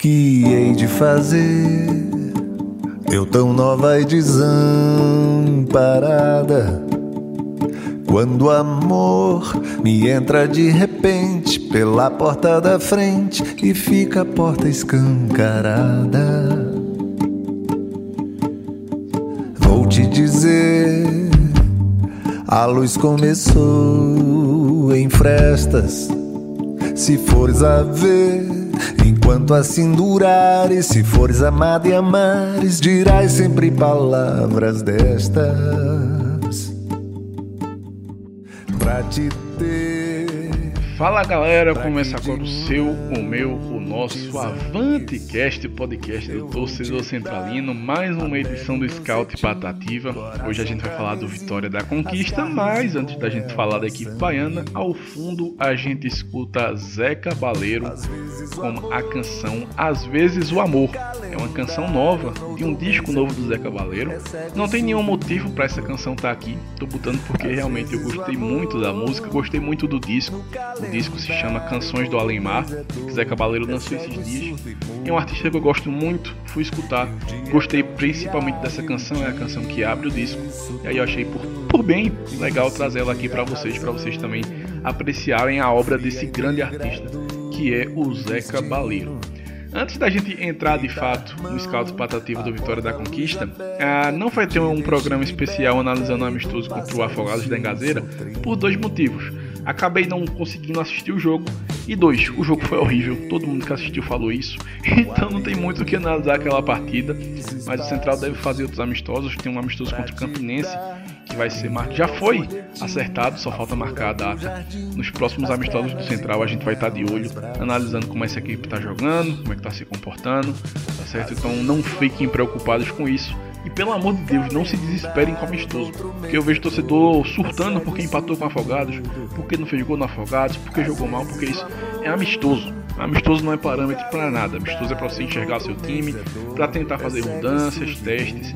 Que hei de fazer? Eu tão nova e desamparada. Quando o amor me entra de repente pela porta da frente e fica a porta escancarada. Vou te dizer, a luz começou em frestas. Se fores a ver Enquanto assim durares, se fores amado e amares, dirás sempre palavras destas. Pra te Fala galera, começa agora o seu, o meu, o nosso Avante Cast, podcast do torcedor centralino, mais uma edição do Scout Patativa. Hoje a gente vai falar do Vitória da Conquista, mas antes da gente falar da equipe baiana, ao fundo a gente escuta Zeca Baleiro com a canção Às vezes o Amor. É uma canção nova, de um disco novo do Zeca Baleiro. Não tem nenhum motivo para essa canção estar tá aqui, tô botando porque realmente eu gostei muito da música, gostei muito do disco. O disco se chama Canções do Além-Mar, que Zé Cabaleiro lançou esses dias. É um artista que eu gosto muito, fui escutar, gostei principalmente dessa canção, é a canção que abre o disco. E aí eu achei por, por bem legal trazer ela aqui para vocês, para vocês também apreciarem a obra desse grande artista, que é o Zé Cabaleiro. Antes da gente entrar de fato no scout patativo do Vitória da Conquista, uh, não vai ter um programa especial analisando o amistoso contra o Afogados da Engazeira por dois motivos acabei não conseguindo assistir o jogo. E dois, o jogo foi horrível, todo mundo que assistiu falou isso, então não tem muito o que analisar aquela partida. Mas o Central deve fazer outros amistosos, tem um amistoso contra o Campinense que vai ser marcado, já foi acertado, só falta marcar a data. Nos próximos amistosos do Central a gente vai estar de olho, analisando como essa equipe está jogando, como é que está se comportando, tá certo? Então não fiquem preocupados com isso e pelo amor de Deus, não se desesperem com amistoso. Porque eu vejo torcedor surtando porque empatou com Afogados, porque não fez gol no Afogados, porque jogou mal, porque isso é amistoso. Amistoso não é parâmetro para nada. Amistoso é para você enxergar seu time, para tentar fazer mudanças, testes.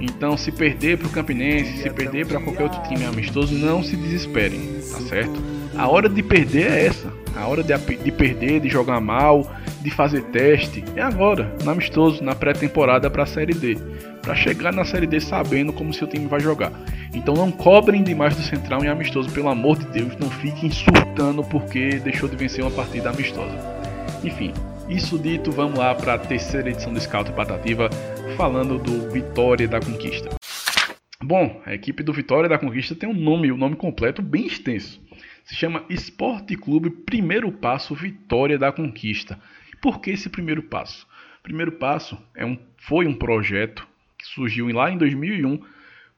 Então, se perder para o Campinense, se perder para qualquer outro time amistoso, não se desesperem, tá certo? A hora de perder é essa. A hora de, de perder, de jogar mal, de fazer teste, é agora, no amistoso, na pré-temporada para a Série D para chegar na Série D sabendo como seu time vai jogar. Então não cobrem demais do Central em amistoso, pelo amor de Deus, não fiquem surtando porque deixou de vencer uma partida amistosa. Enfim, isso dito, vamos lá para a terceira edição do Scout Patativa, falando do Vitória da Conquista. Bom, a equipe do Vitória da Conquista tem um nome, o um nome completo bem extenso. Se chama Esporte Clube Primeiro Passo Vitória da Conquista. Por que esse primeiro passo? Primeiro passo é um, foi um projeto que surgiu lá em 2001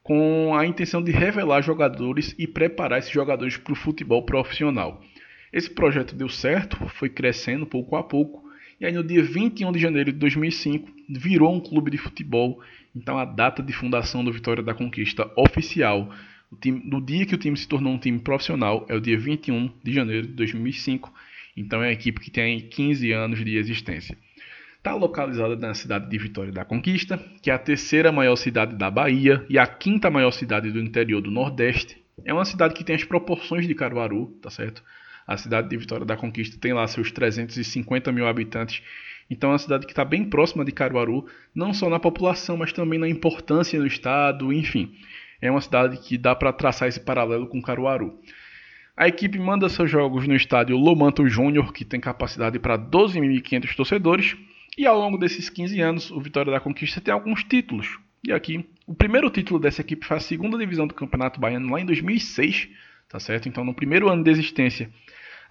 com a intenção de revelar jogadores e preparar esses jogadores para o futebol profissional. Esse projeto deu certo, foi crescendo pouco a pouco, e aí no dia 21 de janeiro de 2005 virou um clube de futebol. Então a data de fundação do Vitória da Conquista oficial, time, no dia que o time se tornou um time profissional, é o dia 21 de janeiro de 2005. Então é uma equipe que tem 15 anos de existência. Está localizada na cidade de Vitória da Conquista, que é a terceira maior cidade da Bahia e a quinta maior cidade do interior do Nordeste. É uma cidade que tem as proporções de Caruaru, tá certo? A cidade de Vitória da Conquista tem lá seus 350 mil habitantes. Então é uma cidade que está bem próxima de Caruaru, não só na população, mas também na importância do estado, enfim. É uma cidade que dá para traçar esse paralelo com Caruaru. A equipe manda seus jogos no estádio Lomanto Júnior, que tem capacidade para 12.500 torcedores, e ao longo desses 15 anos, o Vitória da Conquista tem alguns títulos. E aqui, o primeiro título dessa equipe foi a segunda divisão do Campeonato Baiano lá em 2006, tá certo? Então, no primeiro ano de existência,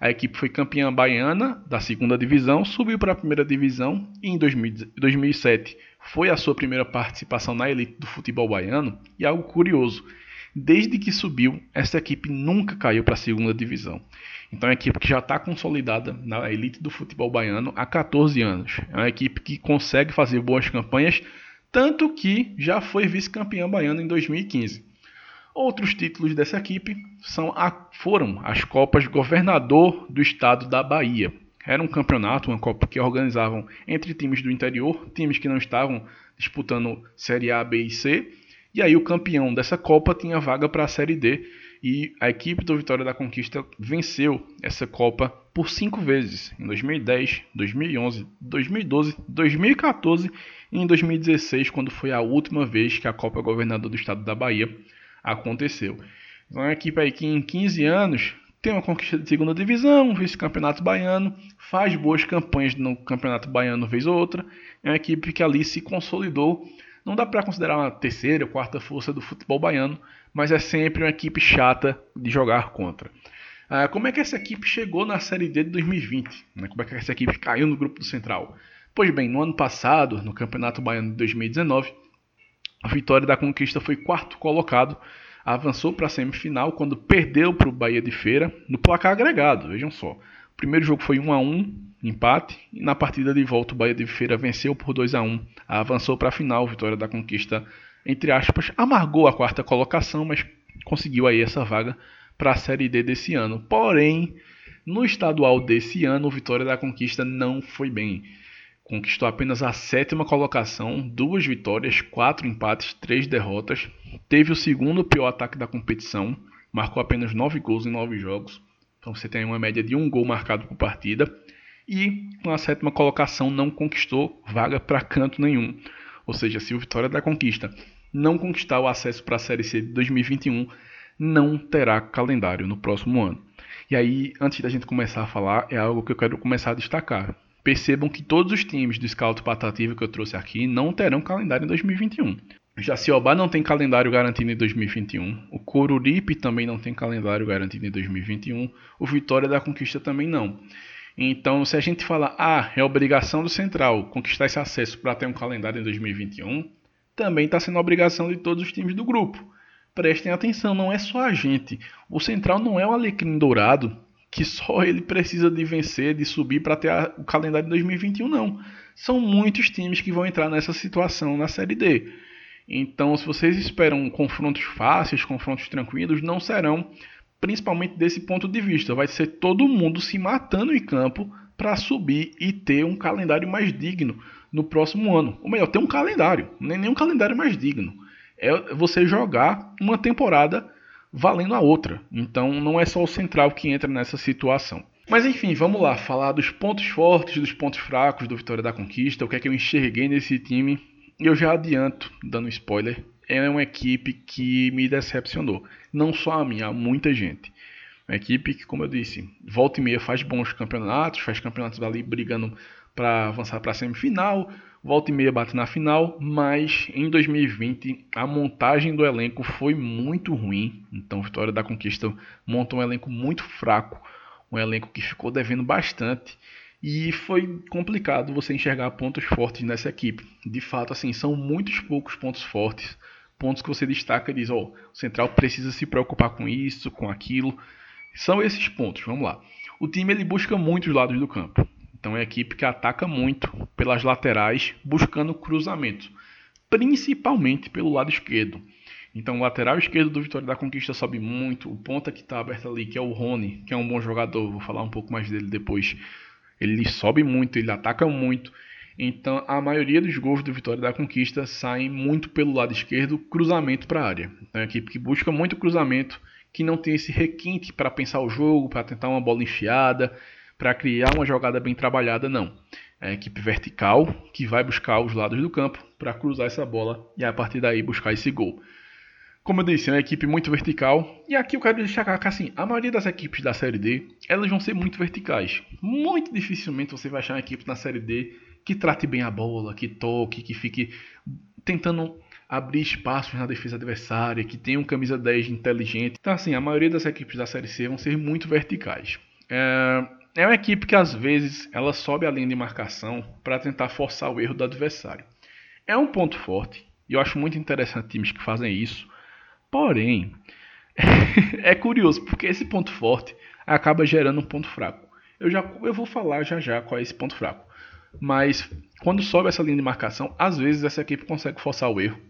a equipe foi campeã baiana da segunda divisão, subiu para a primeira divisão e em 2007 foi a sua primeira participação na elite do futebol baiano. E algo curioso, desde que subiu, essa equipe nunca caiu para a segunda divisão. Então é uma equipe que já está consolidada na elite do futebol baiano há 14 anos. É uma equipe que consegue fazer boas campanhas, tanto que já foi vice-campeã baiana em 2015. Outros títulos dessa equipe a, foram as Copas Governador do Estado da Bahia. Era um campeonato, uma Copa que organizavam entre times do interior, times que não estavam disputando Série A, B e C. E aí o campeão dessa Copa tinha vaga para a Série D e a equipe do Vitória da Conquista venceu essa Copa por cinco vezes: em 2010, 2011, 2012, 2014 e em 2016, quando foi a última vez que a Copa Governador do Estado da Bahia aconteceu. Então, é uma equipe aí que em 15 anos tem uma conquista de segunda divisão, vice-campeonato baiano, faz boas campanhas no campeonato baiano vez ou outra. É uma equipe que ali se consolidou. Não dá para considerar uma terceira ou quarta força do futebol baiano, mas é sempre uma equipe chata de jogar contra. Ah, como é que essa equipe chegou na Série D de 2020? Né? Como é que essa equipe caiu no grupo do Central? Pois bem, no ano passado, no Campeonato Baiano de 2019, a Vitória da Conquista foi quarto colocado, avançou para a semifinal quando perdeu para o Bahia de Feira no placar agregado. Vejam só, o primeiro jogo foi 1 a 1 empate, e na partida de volta o Bahia de Feira venceu por 2 a 1 avançou para a final. Vitória da Conquista entre aspas, amargou a quarta colocação, mas conseguiu aí essa vaga para a Série D desse ano. Porém, no estadual desse ano, o Vitória da Conquista não foi bem. Conquistou apenas a sétima colocação, duas vitórias, quatro empates, três derrotas. Teve o segundo pior ataque da competição, marcou apenas nove gols em nove jogos. Então você tem uma média de um gol marcado por partida. E com a sétima colocação não conquistou vaga para canto nenhum. Ou seja, se o Vitória da Conquista não conquistar o acesso para a Série C de 2021, não terá calendário no próximo ano. E aí, antes da gente começar a falar, é algo que eu quero começar a destacar. Percebam que todos os times do Scout Patativa que eu trouxe aqui não terão calendário em 2021. Jaciobá não tem calendário garantido em 2021. O Coruripe também não tem calendário garantido em 2021. O Vitória da Conquista também não. Então, se a gente falar, ah, é obrigação do Central conquistar esse acesso para ter um calendário em 2021, também está sendo obrigação de todos os times do grupo. Prestem atenção, não é só a gente. O Central não é o Alecrim Dourado, que só ele precisa de vencer, de subir para ter a, o calendário de 2021, não. São muitos times que vão entrar nessa situação na Série D. Então, se vocês esperam confrontos fáceis, confrontos tranquilos, não serão, principalmente desse ponto de vista. Vai ser todo mundo se matando em campo para subir e ter um calendário mais digno no próximo ano. Ou melhor, ter um calendário, nem nenhum calendário mais digno. É você jogar uma temporada valendo a outra. Então não é só o central que entra nessa situação. Mas enfim, vamos lá, falar dos pontos fortes, dos pontos fracos do Vitória da Conquista, o que é que eu enxerguei nesse time. Eu já adianto, dando spoiler, é uma equipe que me decepcionou. Não só a mim, há muita gente. Uma equipe que, como eu disse, volta e meia faz bons campeonatos, faz campeonatos ali brigando para avançar para a semifinal, volta e meia bate na final, mas em 2020 a montagem do elenco foi muito ruim. Então, Vitória da Conquista montou um elenco muito fraco, um elenco que ficou devendo bastante e foi complicado você enxergar pontos fortes nessa equipe. De fato, assim, são muitos poucos pontos fortes, pontos que você destaca e diz, ó, oh, o Central precisa se preocupar com isso, com aquilo. São esses pontos, vamos lá. O time ele busca muito os lados do campo. Então é uma equipe que ataca muito pelas laterais, buscando cruzamento, principalmente pelo lado esquerdo. Então o lateral esquerdo do Vitória da Conquista sobe muito, o ponta que está aberto ali, que é o Rony, que é um bom jogador, vou falar um pouco mais dele depois. Ele sobe muito, ele ataca muito. Então a maioria dos gols do Vitória da Conquista saem muito pelo lado esquerdo, cruzamento para a área. Então é uma equipe que busca muito cruzamento, que não tem esse requinte para pensar o jogo, para tentar uma bola enfiada, para criar uma jogada bem trabalhada, não. É a equipe vertical que vai buscar os lados do campo para cruzar essa bola e a partir daí buscar esse gol. Como eu disse, é uma equipe muito vertical. E aqui eu quero destacar que assim, a maioria das equipes da Série D, elas vão ser muito verticais. Muito dificilmente você vai achar uma equipe na Série D que trate bem a bola, que toque, que fique tentando abrir espaços na defesa adversária, que tenha um camisa 10 inteligente. Então assim, a maioria das equipes da Série C vão ser muito verticais. É, é uma equipe que às vezes ela sobe a linha de marcação para tentar forçar o erro do adversário. É um ponto forte e eu acho muito interessante times que fazem isso. Porém, é curioso porque esse ponto forte acaba gerando um ponto fraco. Eu já eu vou falar já já qual é esse ponto fraco. Mas quando sobe essa linha de marcação, às vezes essa equipe consegue forçar o erro.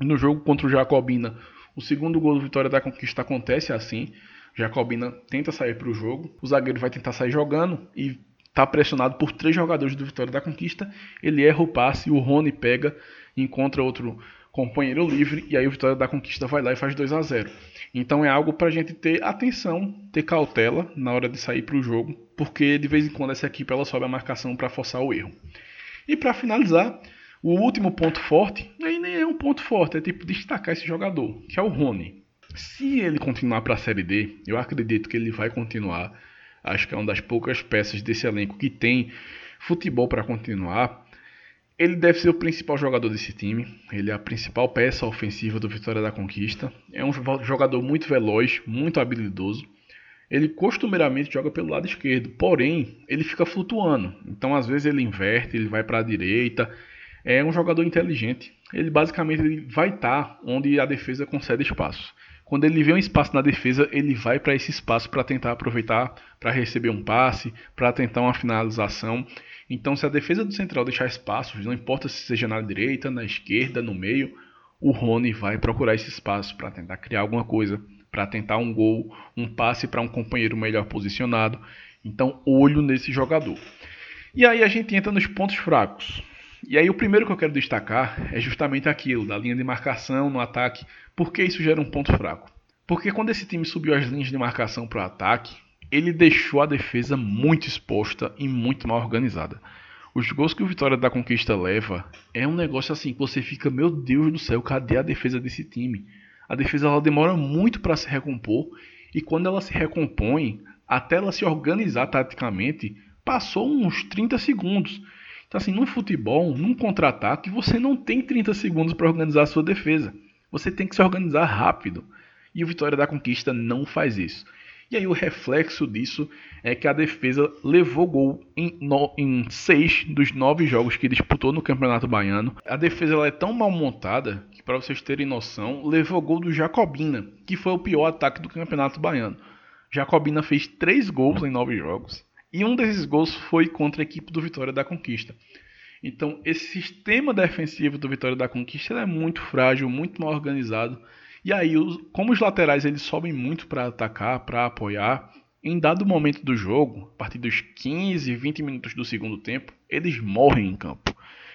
No jogo contra o Jacobina, o segundo gol do Vitória da Conquista acontece assim. Jacobina tenta sair para o jogo, o zagueiro vai tentar sair jogando e está pressionado por três jogadores do Vitória da Conquista. Ele erra o passe, o Rony pega, encontra outro companheiro livre, e aí o Vitória da Conquista vai lá e faz 2 a 0 Então é algo para a gente ter atenção, ter cautela na hora de sair para o jogo, porque de vez em quando essa equipe ela sobe a marcação para forçar o erro. E para finalizar, o último ponto forte, aí nem é um ponto forte, é tipo destacar esse jogador, que é o Rony. Se ele continuar para a Série D, eu acredito que ele vai continuar. Acho que é uma das poucas peças desse elenco que tem futebol para continuar. Ele deve ser o principal jogador desse time. Ele é a principal peça ofensiva do Vitória da Conquista. É um jogador muito veloz, muito habilidoso. Ele costumeiramente joga pelo lado esquerdo, porém ele fica flutuando. Então às vezes ele inverte, ele vai para a direita. É um jogador inteligente. Ele basicamente ele vai estar tá onde a defesa concede espaço. Quando ele vê um espaço na defesa, ele vai para esse espaço para tentar aproveitar para receber um passe, para tentar uma finalização. Então, se a defesa do Central deixar espaços, não importa se seja na direita, na esquerda, no meio, o Rony vai procurar esse espaço para tentar criar alguma coisa, para tentar um gol, um passe para um companheiro melhor posicionado. Então, olho nesse jogador. E aí a gente entra nos pontos fracos. E aí o primeiro que eu quero destacar é justamente aquilo, da linha de marcação no ataque. Por que isso gera um ponto fraco? Porque quando esse time subiu as linhas de marcação para o ataque, ele deixou a defesa muito exposta e muito mal organizada. Os gols que o Vitória da Conquista leva é um negócio assim que você fica, meu Deus do céu, cadê a defesa desse time? A defesa ela demora muito para se recompor e quando ela se recompõe, até ela se organizar taticamente, passou uns 30 segundos. Então assim, no futebol, num contra-ataque, você não tem 30 segundos para organizar a sua defesa. Você tem que se organizar rápido. E o Vitória da Conquista não faz isso. E aí o reflexo disso é que a defesa levou gol em, no, em seis dos nove jogos que disputou no Campeonato Baiano. A defesa ela é tão mal montada que, para vocês terem noção, levou gol do Jacobina, que foi o pior ataque do Campeonato Baiano. Jacobina fez três gols em nove jogos. E um desses gols foi contra a equipe do Vitória da Conquista. Então, esse sistema defensivo do Vitória da Conquista é muito frágil, muito mal organizado. E aí, como os laterais eles sobem muito para atacar, para apoiar, em dado momento do jogo, a partir dos 15, 20 minutos do segundo tempo, eles morrem em campo.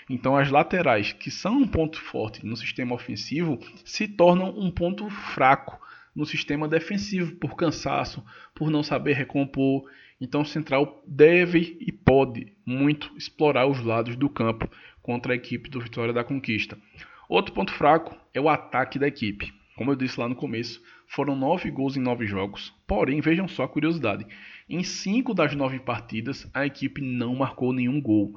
Então, as laterais, que são um ponto forte no sistema ofensivo, se tornam um ponto fraco no sistema defensivo, por cansaço, por não saber recompor. Então, o Central deve e pode muito explorar os lados do campo contra a equipe do Vitória da Conquista. Outro ponto fraco é o ataque da equipe. Como eu disse lá no começo, foram nove gols em nove jogos. Porém, vejam só a curiosidade: em cinco das nove partidas, a equipe não marcou nenhum gol.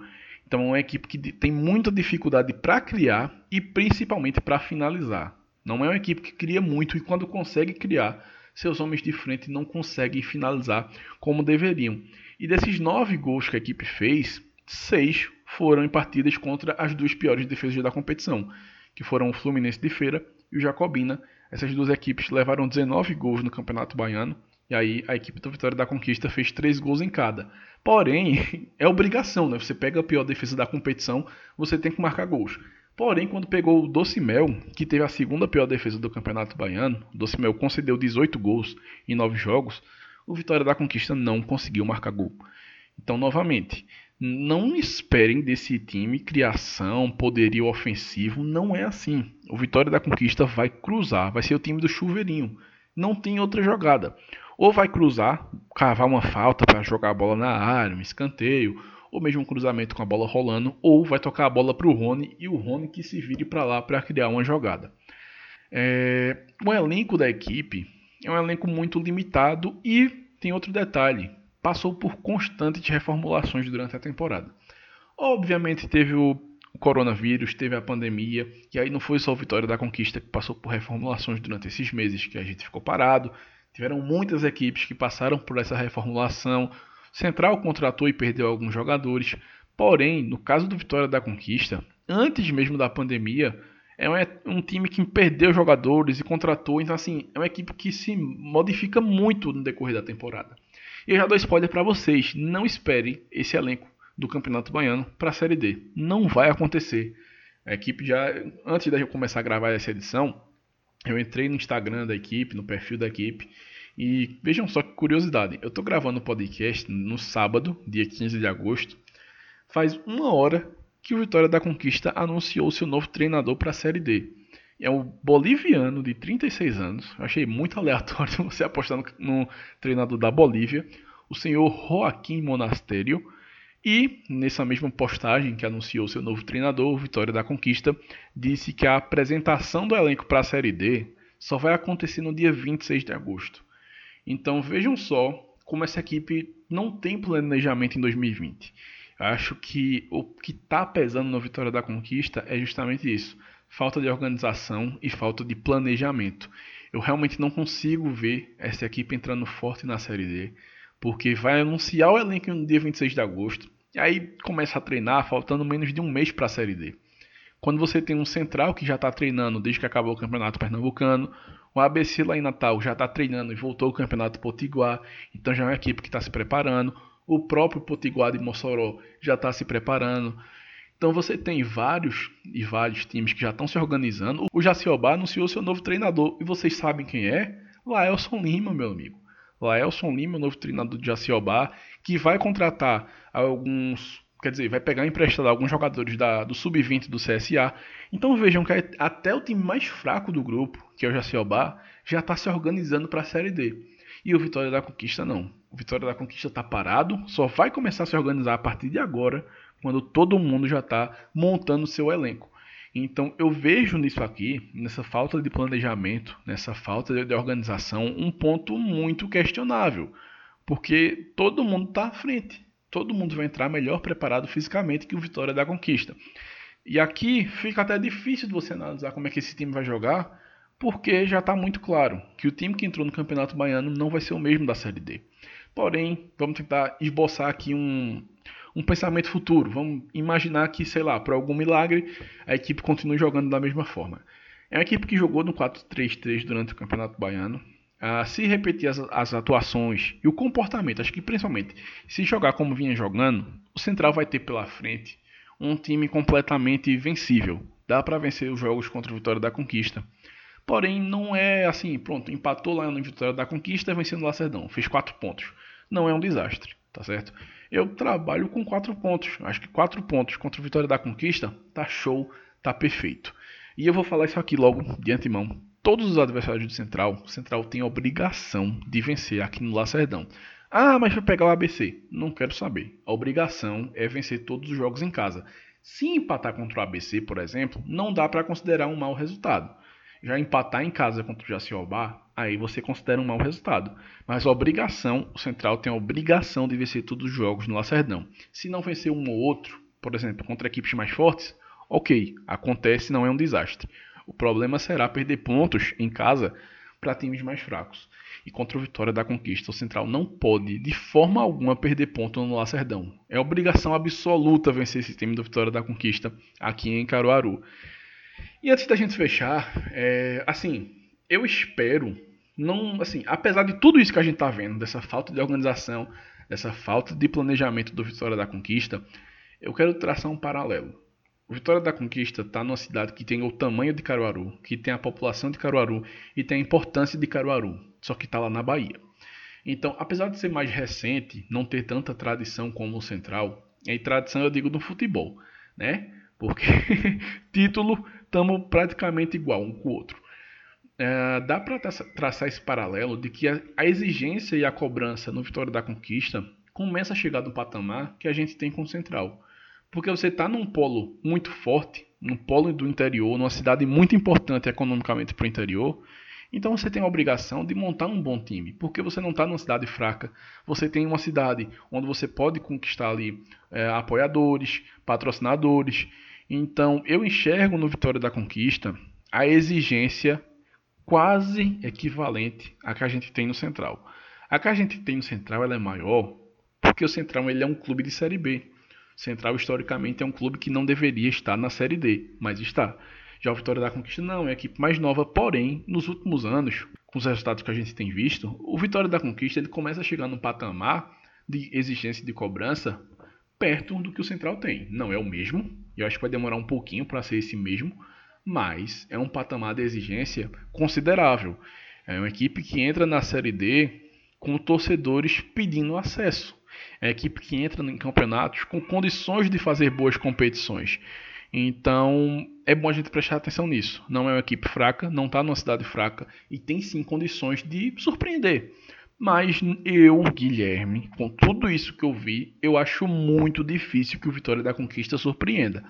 Então, é uma equipe que tem muita dificuldade para criar e principalmente para finalizar. Não é uma equipe que cria muito e quando consegue criar, seus homens de frente não conseguem finalizar como deveriam. E desses nove gols que a equipe fez, seis foram em partidas contra as duas piores defesas da competição, que foram o Fluminense de Feira e o Jacobina. Essas duas equipes levaram 19 gols no Campeonato Baiano. E aí a equipe do Vitória da Conquista fez 3 gols em cada. Porém, é obrigação, né? Você pega a pior defesa da competição, você tem que marcar gols. Porém, quando pegou o Docimel, que teve a segunda pior defesa do Campeonato Baiano, o Docimel concedeu 18 gols em 9 jogos, o Vitória da Conquista não conseguiu marcar gol. Então, novamente, não esperem desse time criação, poderio ofensivo, não é assim. O Vitória da Conquista vai cruzar, vai ser o time do chuveirinho. Não tem outra jogada. Ou vai cruzar, cavar uma falta para jogar a bola na área, um escanteio, ou mesmo um cruzamento com a bola rolando, ou vai tocar a bola para o Rony e o Rony que se vire para lá para criar uma jogada. É... O elenco da equipe é um elenco muito limitado e tem outro detalhe passou por constantes reformulações durante a temporada. Obviamente teve o coronavírus, teve a pandemia, e aí não foi só a Vitória da Conquista que passou por reformulações durante esses meses que a gente ficou parado. Tiveram muitas equipes que passaram por essa reformulação. Central contratou e perdeu alguns jogadores. Porém, no caso do Vitória da Conquista, antes mesmo da pandemia, é um, time que perdeu jogadores e contratou. Então, assim, é uma equipe que se modifica muito no decorrer da temporada. E eu já dou spoiler para vocês: não esperem esse elenco do Campeonato Baiano para a Série D. Não vai acontecer. A equipe já, antes de eu começar a gravar essa edição, eu entrei no Instagram da equipe, no perfil da equipe, e vejam só que curiosidade: eu estou gravando o podcast no sábado, dia 15 de agosto. Faz uma hora que o Vitória da Conquista anunciou seu novo treinador para a Série D. é um boliviano de 36 anos. Eu achei muito aleatório você apostar no, no treinador da Bolívia, o senhor Joaquim Monastério. E nessa mesma postagem que anunciou seu novo treinador, Vitória da Conquista, disse que a apresentação do elenco para a Série D só vai acontecer no dia 26 de agosto. Então vejam só como essa equipe não tem planejamento em 2020. Acho que o que está pesando na Vitória da Conquista é justamente isso: falta de organização e falta de planejamento. Eu realmente não consigo ver essa equipe entrando forte na Série D porque vai anunciar o elenco no dia 26 de agosto, e aí começa a treinar faltando menos de um mês para a Série D. Quando você tem um central que já está treinando desde que acabou o Campeonato Pernambucano, o ABC lá em Natal já está treinando e voltou ao Campeonato Potiguar, então já é uma equipe que está se preparando. O próprio Potiguar de Mossoró já está se preparando. Então você tem vários e vários times que já estão se organizando. O Jaciobá anunciou seu novo treinador e vocês sabem quem é? Laelson Lima, meu amigo. Laelson Lima, o novo treinador de Jaciobá, que vai contratar alguns, quer dizer, vai pegar emprestado alguns jogadores da, do sub-20 do CSA. Então vejam que até o time mais fraco do grupo, que é o Jaciobá, já está se organizando para a Série D. E o Vitória da Conquista não. O Vitória da Conquista está parado, só vai começar a se organizar a partir de agora, quando todo mundo já está montando seu elenco. Então eu vejo nisso aqui, nessa falta de planejamento, nessa falta de organização, um ponto muito questionável, porque todo mundo está à frente, todo mundo vai entrar melhor preparado fisicamente que o Vitória da Conquista. E aqui fica até difícil de você analisar como é que esse time vai jogar, porque já está muito claro que o time que entrou no Campeonato Baiano não vai ser o mesmo da Série D. Porém, vamos tentar esboçar aqui um, um pensamento futuro. Vamos imaginar que, sei lá, por algum milagre, a equipe continue jogando da mesma forma. É uma equipe que jogou no 4-3-3 durante o Campeonato Baiano. Se repetir as, as, atuações e o comportamento, acho que principalmente se jogar como vinha jogando, o Central vai ter pela frente um time completamente vencível. Dá para vencer os jogos contra o Vitória da Conquista. Porém, não é assim, pronto, empatou lá no Vitória da Conquista vencendo o Lacerdão, fez 4 pontos. Não é um desastre, tá certo? eu trabalho com quatro pontos. Acho que quatro pontos contra o Vitória da Conquista tá show, tá perfeito. E eu vou falar isso aqui logo de antemão. Todos os adversários do Central, o Central tem a obrigação de vencer aqui no Lacerdão. Ah, mas vai pegar o ABC. Não quero saber. A obrigação é vencer todos os jogos em casa. Se empatar contra o ABC, por exemplo, não dá para considerar um mau resultado. Já empatar em casa contra o Jaciobá, aí você considera um mau resultado. Mas a obrigação, o Central tem a obrigação de vencer todos os jogos no Lacerdão. Se não vencer um ou outro, por exemplo, contra equipes mais fortes, ok, acontece, não é um desastre. O problema será perder pontos em casa para times mais fracos. E contra o Vitória da Conquista, o Central não pode, de forma alguma, perder ponto no Lacerdão. É obrigação absoluta vencer esse time do Vitória da Conquista aqui em Caruaru. E antes da gente fechar, é, assim, eu espero, não, assim, apesar de tudo isso que a gente está vendo, dessa falta de organização, dessa falta de planejamento do Vitória da Conquista, eu quero traçar um paralelo. O Vitória da Conquista está numa cidade que tem o tamanho de Caruaru, que tem a população de Caruaru e tem a importância de Caruaru, só que está lá na Bahia. Então, apesar de ser mais recente, não ter tanta tradição como o Central, e tradição eu digo do futebol, né? Porque título estamos praticamente igual um com o outro. É, dá para traçar esse paralelo de que a, a, exigência e a cobrança no Vitória da Conquista começa a chegar no patamar que a gente tem com o Central. Porque você está num polo muito forte, num polo do interior, numa cidade muito importante economicamente para o interior, então você tem a obrigação de montar um bom time, porque você não está numa cidade fraca, você tem uma cidade onde você pode conquistar ali é, apoiadores, patrocinadores, então, eu enxergo no Vitória da Conquista a exigência quase equivalente à que a gente tem no Central. A que a gente tem no Central ela é maior porque o Central ele é um clube de Série B. Central, historicamente, é um clube que não deveria estar na Série D, mas está. Já o Vitória da Conquista não, é a equipe mais nova, porém, nos últimos anos, com os resultados que a gente tem visto, o Vitória da Conquista ele começa a chegar num patamar de exigência de cobrança perto do que o Central tem. Não é o mesmo, e eu acho que vai demorar um pouquinho para ser esse mesmo, mas é um patamar de exigência considerável. É uma equipe que entra na Série D com torcedores pedindo acesso. É uma equipe que entra em campeonatos com condições de fazer boas competições. Então é bom a gente prestar atenção nisso. Não é uma equipe fraca, não está numa cidade fraca e tem sim condições de surpreender. Mas eu, Guilherme, com tudo isso que eu vi, eu acho muito difícil que o Vitória da Conquista surpreenda.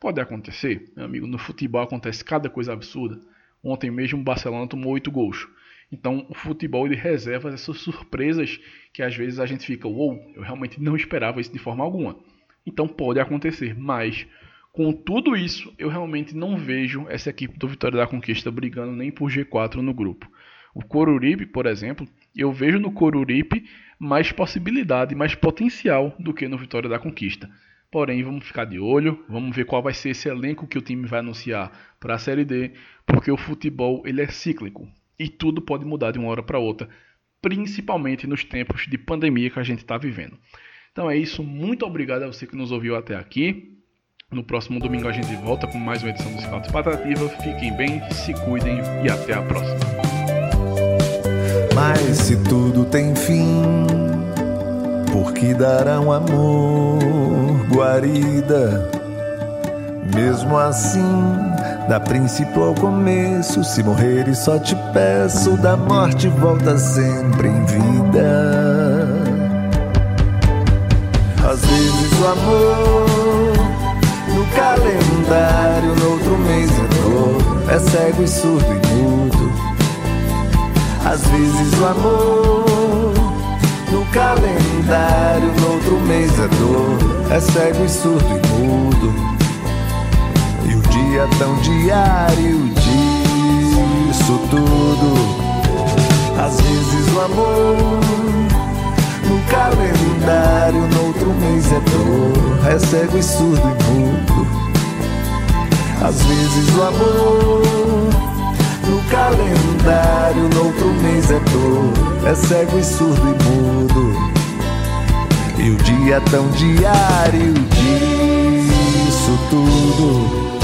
Pode acontecer, meu amigo, no futebol acontece cada coisa absurda. Ontem mesmo o Barcelona tomou 8 gols. Então o futebol ele reserva essas surpresas que às vezes a gente fica, uou, wow, eu realmente não esperava isso de forma alguma. Então pode acontecer, mas com tudo isso, eu realmente não vejo essa equipe do Vitória da Conquista brigando nem por G4 no grupo. O Coruripe, por exemplo, eu vejo no Coruripe mais possibilidade, mais potencial do que no Vitória da Conquista. Porém, vamos ficar de olho, vamos ver qual vai ser esse elenco que o time vai anunciar para a Série D, porque o futebol ele é cíclico e tudo pode mudar de uma hora para outra, principalmente nos tempos de pandemia que a gente está vivendo. Então é isso, muito obrigado a você que nos ouviu até aqui. No próximo domingo a gente volta com mais uma edição do Scout Patativa. Fiquem bem, se cuidem e até a próxima. Mas se tudo tem fim, por que amor guarida? Mesmo assim, da princípio ao começo, se morreres só te peço, da morte volta sempre em vida. Às vezes o amor no calendário, no outro mês é dor, é cego e surdo e mudo. Às vezes o amor no calendário, no outro mês é dor, é cego e surdo e mudo. E dia é tão diário disso tudo. Às vezes o amor no calendário, no outro mês é dor, é cego e surdo e mudo. Às vezes o amor no calendário, no outro mês é dor, é cego e surdo e mudo. E o dia tão diário disso tudo.